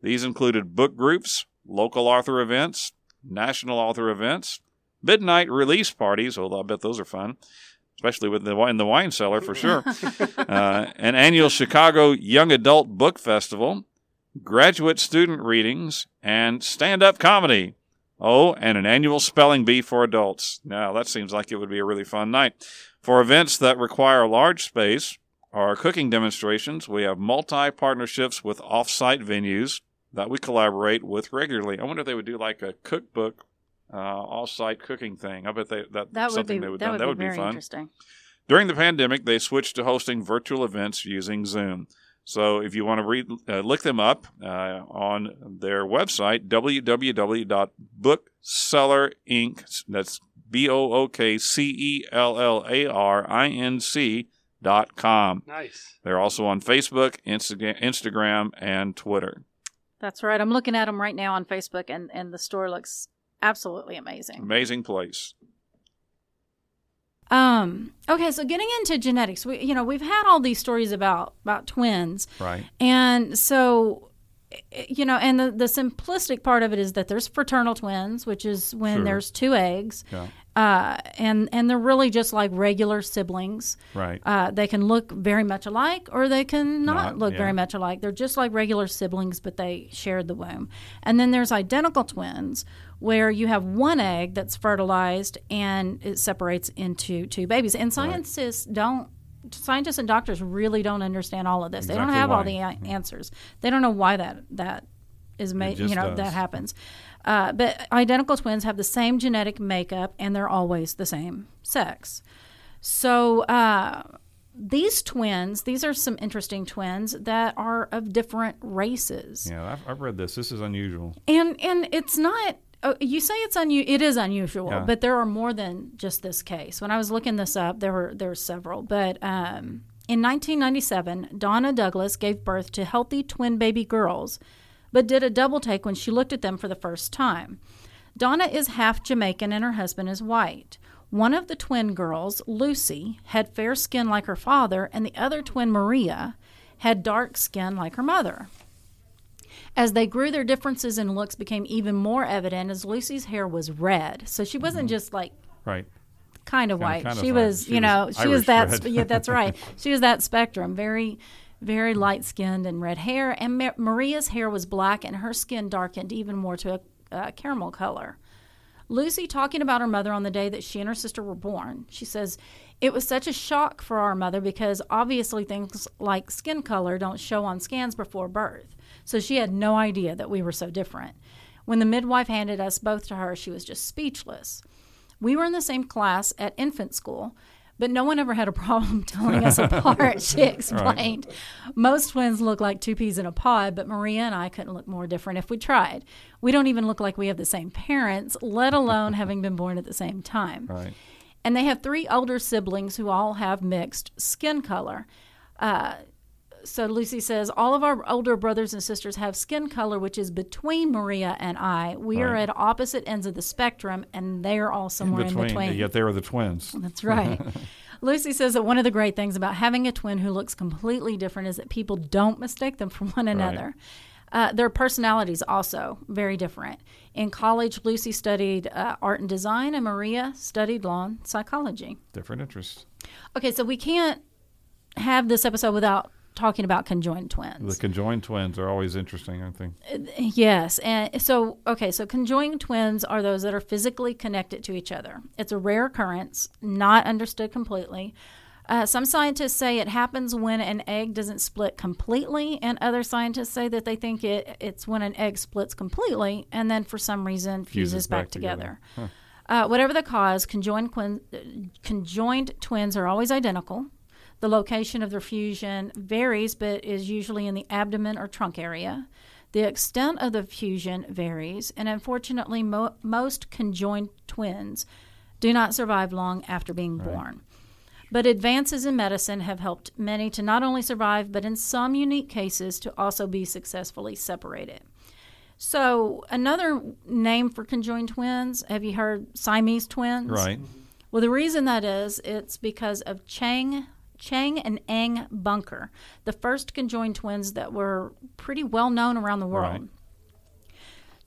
These included book groups, local author events, national author events, midnight release parties. Although I bet those are fun especially with the in the wine cellar for sure. uh, an annual Chicago Young Adult Book Festival, graduate student readings, and stand-up comedy. Oh, and an annual spelling bee for adults. Now that seems like it would be a really fun night. For events that require large space or cooking demonstrations, we have multi-partnerships with off-site venues that we collaborate with regularly. I wonder if they would do like a cookbook uh, off-site cooking thing. I bet they that, That would something be they would that done. would that be would very be fun. interesting. During the pandemic, they switched to hosting virtual events using Zoom. So if you want to read, uh, look them up uh, on their website, www.bookcellarinc. That's B O O K C E L L A R I N C dot com. Nice. They're also on Facebook, Instagram, Instagram, and Twitter. That's right. I'm looking at them right now on Facebook, and and the store looks absolutely amazing. Amazing place. Um. Okay, so getting into genetics, we you know we've had all these stories about about twins, Right. and so you know, and the the simplistic part of it is that there's fraternal twins, which is when Sure. there's two eggs, Yeah. Uh, and and they're really just like regular siblings. Right. Uh, they can look very much alike or they can not, Not, look yeah. very much alike. They're just like regular siblings, but they shared the womb. And then there's identical twins where you have one egg that's fertilized and it separates into two babies. And scientists don't. Scientists and doctors really don't understand all of this. they don't Exactly have all the a- answers. They don't know why that that is made. You know does. that happens. Uh, but identical twins have the same genetic makeup and they're always the same sex. So uh, these twins, these are some interesting twins that are of different races, Yeah, I've, I've read this. This is unusual. and and it's not. Oh, you say it's unu- It is unusual, Yeah. but there are more than just this case. When I was looking this up, there were there were several. But um, in 1997, Donna Douglas gave birth to healthy twin baby girls, but did a double take when she looked at them for the first time. Donna is half Jamaican and her husband is white. One of the twin girls, Lucy, had fair skin like her father, and the other twin, Maria, had dark skin like her mother. As they grew, their differences in looks became even more evident as Lucy's hair was red. So she wasn't just like Right. kind of white. kind of she was, She you know, was she was that. sp- yeah, that's right. She was that spectrum. Very, very light skinned and red hair. And Ma- Maria's hair was black, and her skin darkened even more to a uh, caramel color. Lucy talking about her mother on the day that she and her sister were born. She says, It was such a shock for our mother because obviously things like skin color don't show on scans before birth. So she had no idea that we were so different. When the midwife handed us both to her, she was just speechless. We were in the same class at infant school, but no one ever had a problem telling us apart, she explained. Most twins look like two peas in a pod, but Maria and I couldn't look more different if we tried. We don't even look like we have the same parents, let alone having been born at the same time. Right. And they have three older siblings who all have mixed skin color. Uh, so Lucy says all of our older brothers and sisters have skin color which is between Maria and I. We are at opposite ends of the spectrum, and they are all somewhere in between. Yet they are the twins. That's right. Lucy says that one of the great things about having a twin who looks completely different is that people don't mistake them for one another. Uh, their personalities also very different. In college, Lucy studied uh, art and design, and Maria studied law and psychology. Different interests. Okay, so we can't have this episode without talking about conjoined twins. The conjoined twins are always interesting, I think. Yes, and so okay, so conjoined twins are those that are physically connected to each other. It's a rare occurrence, not understood completely. Uh, some scientists say it happens when an egg doesn't split completely, and other scientists say that they think it it's when an egg splits completely and then for some reason fuses, Fuses back, back together. together. Uh, whatever the cause, conjoined, quin- uh, conjoined twins are always identical. The location of their fusion varies, but is usually in the abdomen or trunk area. The extent of the fusion varies, and unfortunately, mo- most conjoined twins do not survive long after being born. But advances in medicine have helped many to not only survive, but in some unique cases to also be successfully separated. So, another name for conjoined twins, have you heard Siamese twins? Right. Well, the reason that is, it's because of Chang Chang and Eng Bunker, the first conjoined twins that were pretty well known around the world. Right.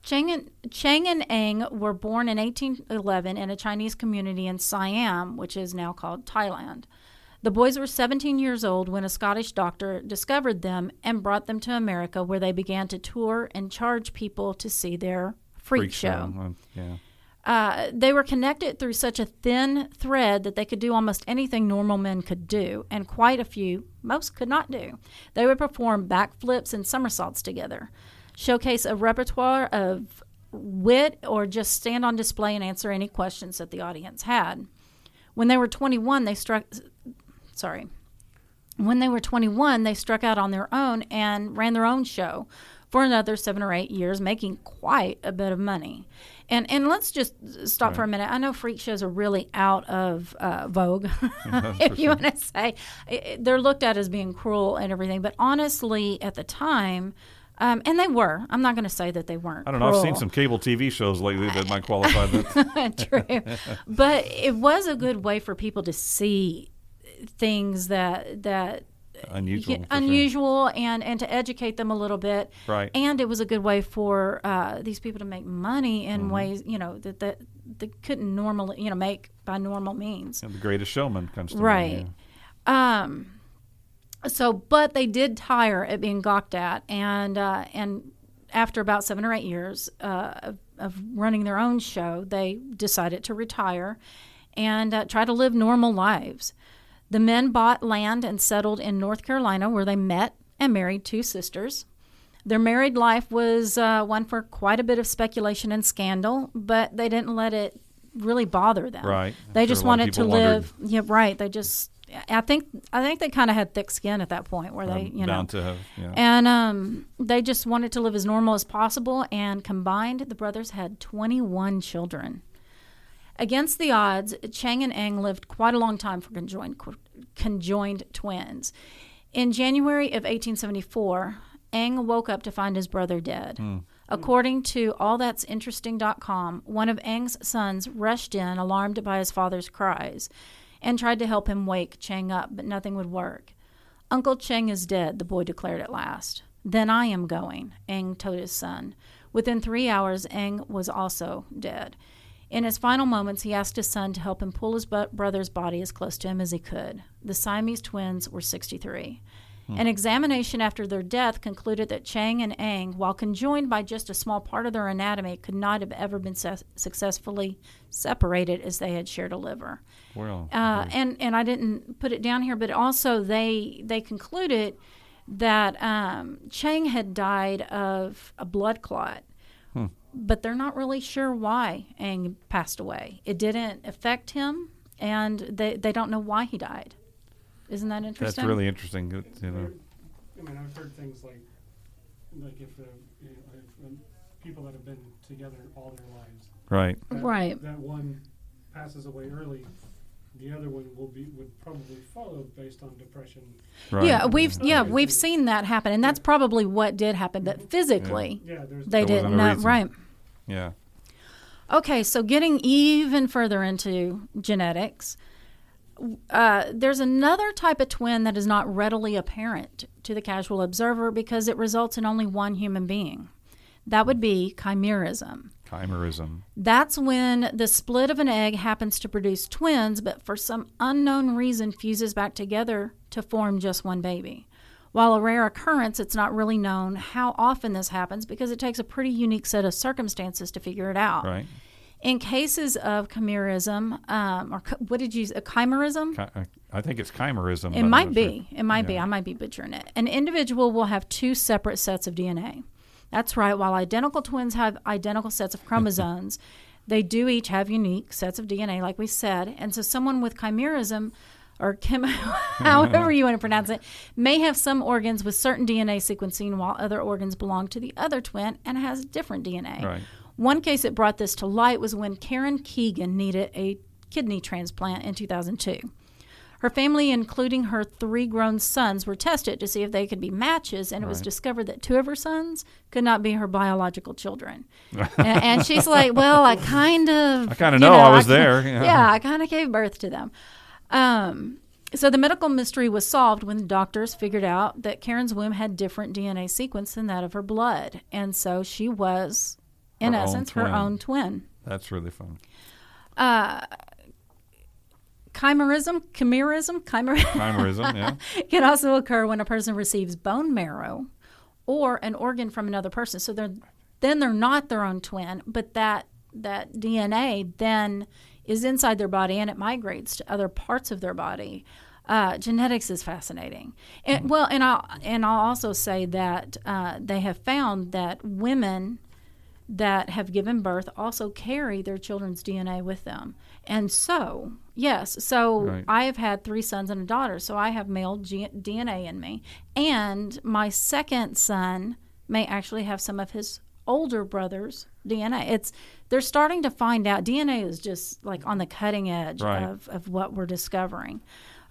Chang and, Chang and Eng were born in 1811 in a Chinese community in Siam, which is now called Thailand. The boys were 17 years old when a Scottish doctor discovered them and brought them to America, where they began to tour and charge people to see their freak, show. Uh, yeah. Uh, they were connected through such a thin thread that they could do almost anything normal men could do, and quite a few most could not do. They would perform backflips and somersaults together, showcase a repertoire of wit, or just stand on display and answer any questions that the audience had. When they were 21, they struck. Sorry. When they were 21, they struck out on their own and ran their own show for another seven or eight years, making quite a bit of money. And and let's just stop for a minute. I know freak shows are really out of uh, vogue, if you want to say. I- I- They're looked at as being cruel and everything, but honestly, at the time, um, and they were. I'm not going to say that they weren't. I don't know. I've seen some cable TV shows lately that might qualify that. True. but it was a good way for people to see things that that Unusual. for sure. unusual and and to educate them a little bit. Right. And it was a good way for uh, these people to make money Mm-hmm. in ways you know that that they couldn't normally you know make by normal means. And the Greatest Showman comes to mind, Right. yeah. Um, so, but they did tire at being gawked at, and uh, and after about seven or eight years uh, of, of running their own show, they decided to retire and uh, try to live normal lives. The men bought land and settled in North Carolina, where they met and married two sisters. Their married life was uh, one for quite a bit of speculation and scandal, but they didn't let it really bother them. Right. They just sure a lot of wanted to people wondered. live. Yeah, right. They just. I think. I think they kind of had thick skin at that point, where they, you know, bound to have, yeah. and um, they just wanted to live as normal as possible. And combined, the brothers had 21 children. Against the odds, Chang and Eng lived quite a long time for conjoined conjoined twins. In January of 1874, Eng woke up to find his brother dead. Hmm. According to allthat'sinteresting.com, one of Eng's sons rushed in, alarmed by his father's cries, and tried to help him wake Chang up, but nothing would work. Uncle Cheng is dead, the boy declared at last. Then I am going, Eng told his son. Within three hours, Eng was also dead. In his final moments, he asked his son to help him pull his brother's body as close to him as he could. The Siamese twins were 63. An examination after their death concluded that Chang and Eng, while conjoined by just a small part of their anatomy, could not have ever been su- successfully separated as they had shared a liver. Well, Uh, and and I didn't put it down here, but also they they concluded that um, Chang had died of a blood clot, but they're not really sure why Eng passed away. It didn't affect him, and they they don't know why he died. Isn't that interesting? that's really interesting. that, You know, I mean, I've heard things like, like if, uh, you know, if um, people that have been together all their lives, right. that, Right. that one passes away early, the other one will be would probably follow based on depression. Right. Yeah, we've yeah we've seen that happen, and that's probably what did happen. That physically Yeah, there's they didn't a know. reason. Right. Yeah. Okay, so getting even further into genetics, uh, there's another type of twin that is not readily apparent to the casual observer because it results in only one human being. That would be chimerism. Chimerism. That's when the split of an egg happens to produce twins, but for some unknown reason fuses back together to form just one baby. While a rare occurrence, it's not really known how often this happens because it takes a pretty unique set of circumstances to figure it out. Right. In cases of chimerism, um, or chi- what did you say, chimerism? Chi- uh, I think it's chimerism. It might be. sure. It might be. I might be butchering it. An individual will have two separate sets of DNA. That's right. While identical twins have identical sets of chromosomes, they do each have unique sets of DNA, like we said. And so, someone with chimerism, or chim- however you want to pronounce it, may have some organs with certain DNA sequencing, while other organs belong to the other twin and has different DNA. Right. One case that brought this to light was when Karen Keegan needed a kidney transplant in 2002. Her family, including her three grown sons, were tested to see if they could be matches, and it was discovered that two of her sons could not be her biological children. and, and she's like, "Well, I kind of, I kinda you know I was ki- there, yeah. Yeah, I kind of gave birth to them." Um, so the medical mystery was solved when doctors figured out that Karen's womb had different DNA sequence than that of her blood, and so she was, in Her own essence, her own twin. That's really fun. Uh, chimerism, chimerism, chimer Chimerism, yeah. can also occur when a person receives bone marrow or an organ from another person. So they're then they're not their own twin, but that that DNA then is inside their body and it migrates to other parts of their body. Uh, genetics is fascinating, and well, and I'll and I'll also say that uh, they have found that women that have given birth also carry their children's DNA with them. And so, yes, so Right. I have had three sons and a daughter, so I have male G- DNA in me. And my second son may actually have some of his older brother's DNA. It's they're starting to find out DNA is just like on the cutting edge Right. of, of what we're discovering.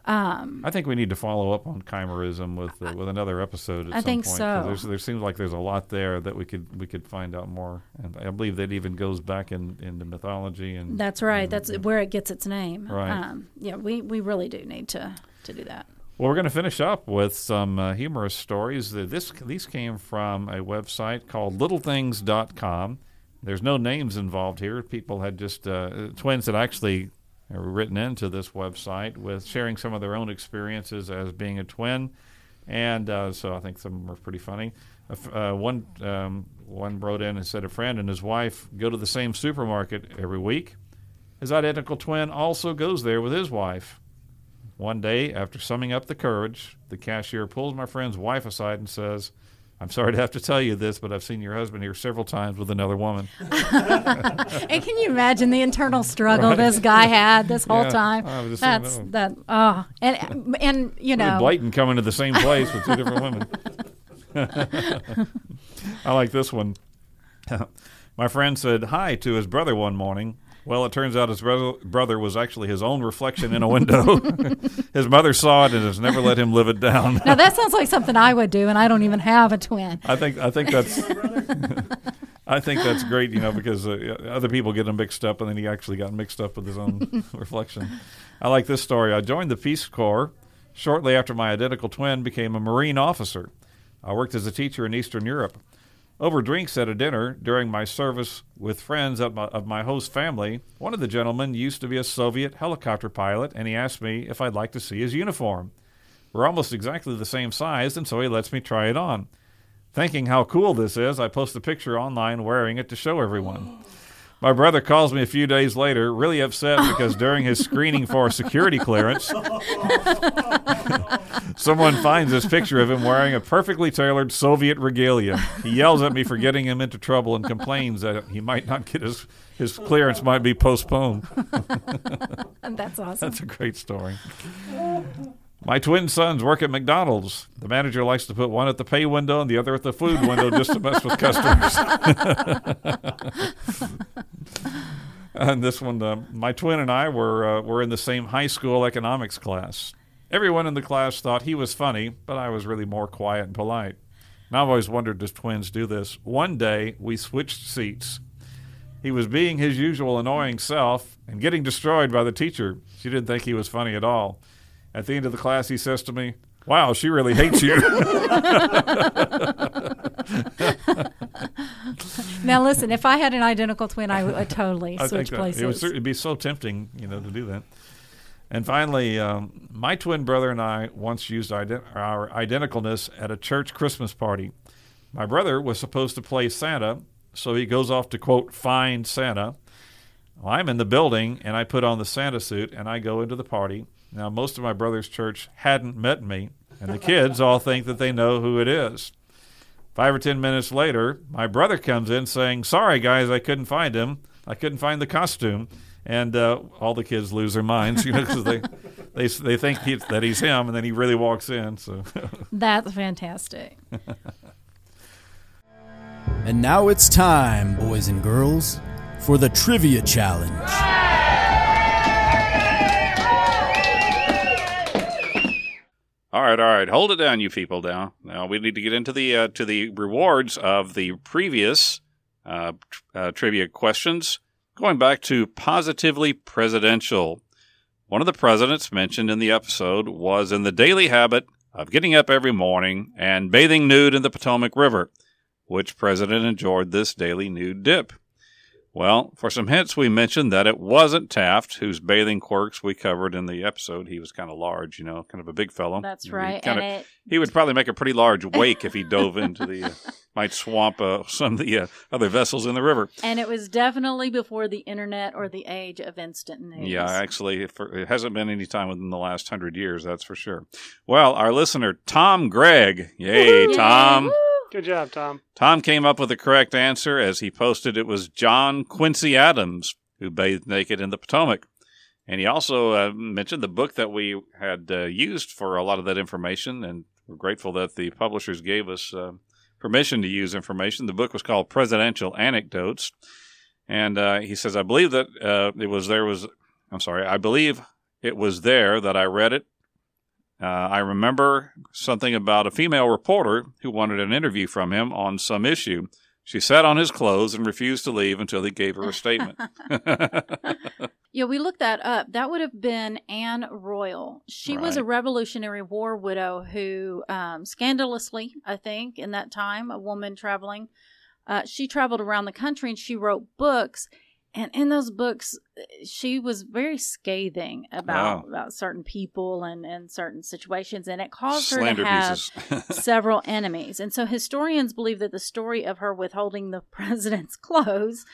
Um, I think we need to follow up on chimerism with uh, with another episode at I some think point. so. There seems like there's a lot there that we could we could find out more, and I believe that even goes back in into mythology and that's right. That's where it gets its name. Right. Um, yeah, we, we really do need to, to do that. Well, we're going to finish up with some uh, humorous stories. This these came from a website called LittleThings.com. There's no names involved here. People had just uh, twins had actually written into this website with sharing some of their own experiences as being a twin, and uh, so I think some were pretty funny. Uh, one um, one wrote in and said a friend and his wife go to the same supermarket every week. His identical twin also goes there with his wife. One day, after summing up the courage, the cashier pulls my friend's wife aside and says, I'm sorry to have to tell you this, but I've seen your husband here several times with another woman. And can you imagine the internal struggle this guy had this whole Yeah, time? I was just saying That's that. that. Oh, and and you know, blatant coming to the same place with two different women. I like this one. My friend said hi to his brother one morning. Well, it turns out his brother, was actually his own reflection in a window. his mother saw it and has never let him live it down. now that sounds like something I would do, and I don't even have a twin. I think I think that's I think that's great, you know, because uh, other people get him mixed up, and then he actually got mixed up with his own reflection. I like this story. I joined the Peace Corps shortly after my identical twin became a Marine officer. I worked as a teacher in Eastern Europe. Over drinks at a dinner during my service with friends of my, of my host family, one of the gentlemen used to be a Soviet helicopter pilot, and he asked me if I'd like to see his uniform. We're almost exactly the same size, and so he lets me try it on. Thinking how cool this is, I post a picture online wearing it to show everyone. My brother calls me a few days later, really upset because during his screening for security clearance, someone finds this picture of him wearing a perfectly tailored Soviet regalia. He yells at me for getting him into trouble and complains that he might not get his his clearance might be postponed. That's awesome. That's a great story. My twin sons work at McDonald's. The manager likes to put one at the pay window and the other at the food window just to mess with customers. And this one, uh, my twin and I were uh, were in the same high school economics class. Everyone in the class thought he was funny, but I was really more quiet and polite. And I've always wondered, does twins do this? One day we switched seats. He was being his usual annoying self and getting destroyed by the teacher. She didn't think he was funny at all. At the end of the class, he says to me, Wow, she really hates you. Now, listen, if I had an identical twin, I would totally I switch places. it would certainly be so tempting, you know, to do that. And finally, um, my twin brother and I once used ident- our identicalness at a church Christmas party. My brother was supposed to play Santa, so he goes off to quote find Santa. Well, I'm in the building and I put on the Santa suit and I go into the party. Now, most of my brother's church hadn't met me, and the kids all think that they know who it is. Five or ten minutes later, my brother comes in saying, Sorry, guys, I couldn't find him. I couldn't find the costume. And uh, all the kids lose their minds, you know, because they, they, they think he, that he's him, and then he really walks in. So, That's fantastic. And now it's time, boys and girls, for the Trivia Challenge. All right, all right. Hold it down, you people. Now, now we need to get into the uh, to the rewards of the previous uh, uh, trivia questions. Going back to positively presidential, one of the presidents mentioned in the episode was in the daily habit of getting up every morning and bathing nude in the Potomac River. Which president enjoyed this daily nude dip? Well, for some hints, we mentioned that it wasn't Taft, whose bathing quirks we covered in the episode. He was kind of large, you know, kind of a big fellow. That's He right. kinda- and it, he would probably make a pretty large wake if he dove into the, uh, might swamp uh, some of the uh, other vessels in the river. and it was definitely before the internet or the age of instant news. Yeah, actually, it, for, it hasn't been any time within the last hundred years, that's for sure. Well, our listener, Tom Gregg, yay, Yay, Tom. Good job, Tom. Tom came up with the correct answer as he posted it was John Quincy Adams who bathed naked in the Potomac. And he also uh, mentioned the book that we had uh, used for a lot of that information, and we're grateful that the publishers gave us uh, permission to use information. The book was called Presidential Anecdotes. And uh, he says, I believe that uh, it was there was, I'm sorry, I believe it was there that I read it. Uh, I remember something about a female reporter who wanted an interview from him on some issue. She sat on his clothes and refused to leave until he gave her a statement. Yeah, we looked that up. That would have been Anne Royall. She was a Revolutionary War widow who, um, scandalously, I think, in that time, a woman traveling, uh, she traveled around the country and she wrote books. And in those books, she was very scathing about, Wow. about certain people and, and certain situations, and it caused her to have several enemies. And so historians believe that the story of her withholding the president's clothes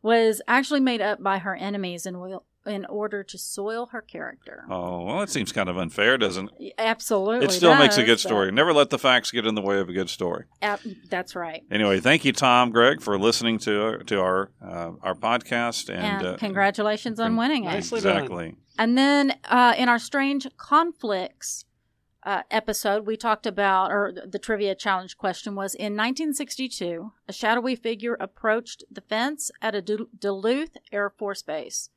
was actually made up by her enemies in, will- in order to soil her character. oh, well, that seems kind of unfair, doesn't it? Absolutely. It still makes a good story. Never let the facts get in the way of a good story. Ab- that's right. Anyway, thank you, Tom Greg, for listening to to our uh, our podcast and, And, uh, congratulations on con- winning it. Nicely done. exactly. And then uh, in our strange conflicts uh, episode, we talked about, or the trivia challenge question was in 1962, a shadowy figure approached the fence at a Duluth Air Force Base.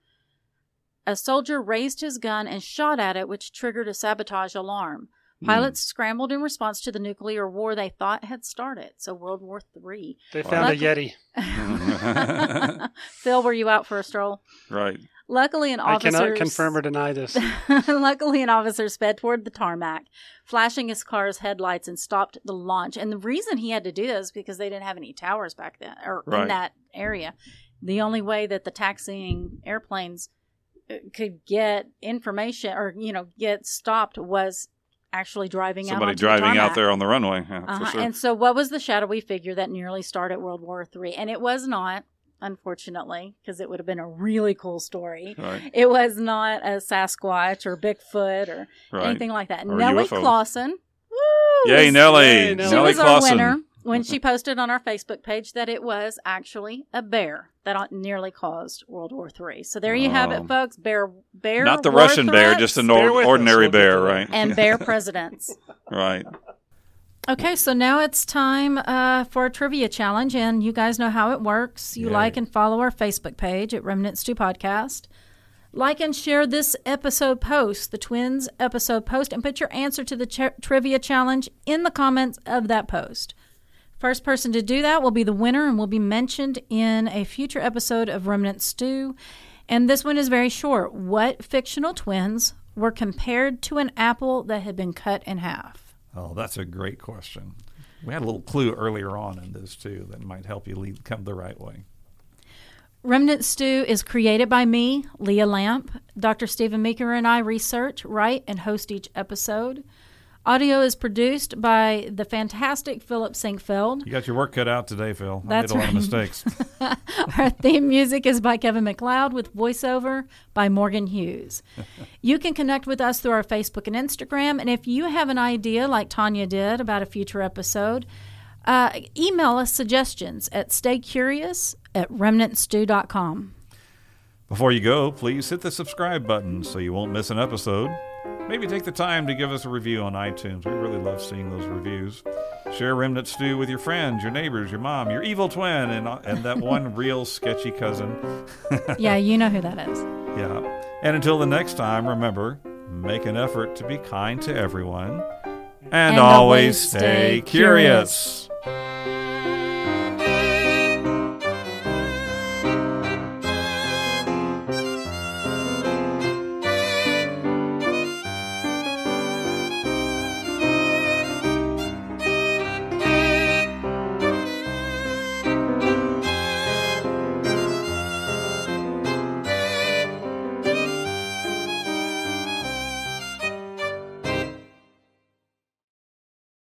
A soldier raised his gun and shot at it, which triggered a sabotage alarm. Hmm. Pilots scrambled in response to the nuclear war they thought had started. So World War III. They found a Yeti. Phil, were you out for a stroll? right. Luckily, an officer. I cannot confirm or deny this. Luckily, an officer sped toward the tarmac, flashing his car's headlights and stopped the launch. And the reason he had to do this is because they didn't have any towers back then or Right. in that area. The only way that the taxiing airplanes could get information or you know get stopped was actually driving out Somebody onto driving the out there on the runway. Yeah, Uh-huh. for sure. And so, what was the shadowy figure that nearly started World War Three? And it was not, unfortunately, because it would have been a really cool story. right. It was not a Sasquatch or Bigfoot or Right. anything like that. Or Nellie UFO. Clausen. Woo! Yay, was- Nellie. Yay, Nellie. Nellie was our Clausen. Winner when she posted on our Facebook page that it was actually a bear that nearly caused World War III. So there you have Oh. it, folks. Bear, bear, Not the war Russian bear, just an or- with us. ordinary bear, right? and bear presidents. right. Okay, so now it's time uh, for a trivia challenge, and you guys know how it works. You Yay. like and follow our Facebook page at Remnant Stew Podcast. Like and share this episode post, the Twins episode post, and put your answer to the ch- trivia challenge in the comments of that post. First person to do that will be the winner and will be mentioned in a future episode of Remnant Stew. And this one is very short. What fictional twins were compared to an apple that had been cut in half? Oh, that's a great question. We had a little clue earlier on in this too that might help you lead come the right way. Remnant Stew is created by me, Leah Lamp. Dr. Steven Meeker and I research, write, and host each episode. Audio is produced by the fantastic Philip Sinquefield. You got your work cut out today, Phil. I made a lot of mistakes. Our theme music is by Kevin MacLeod with voiceover by Morgan Hughes. you can connect with us through our Facebook and Instagram. And if you have an idea, like Tanya did, about a future episode, uh, email us suggestions at staycurious at remnantstew.com. Before you go, please hit the subscribe button so you won't miss an episode. Maybe take the time to give us a review on iTunes. We really love seeing those reviews. Share Remnant Stew with your friends, your neighbors, your mom, your evil twin, and, uh, and that one real sketchy cousin. yeah, you know who that is. Yeah. And until the next time, remember make an effort to be kind to everyone and, And always always stay stay curious. curious.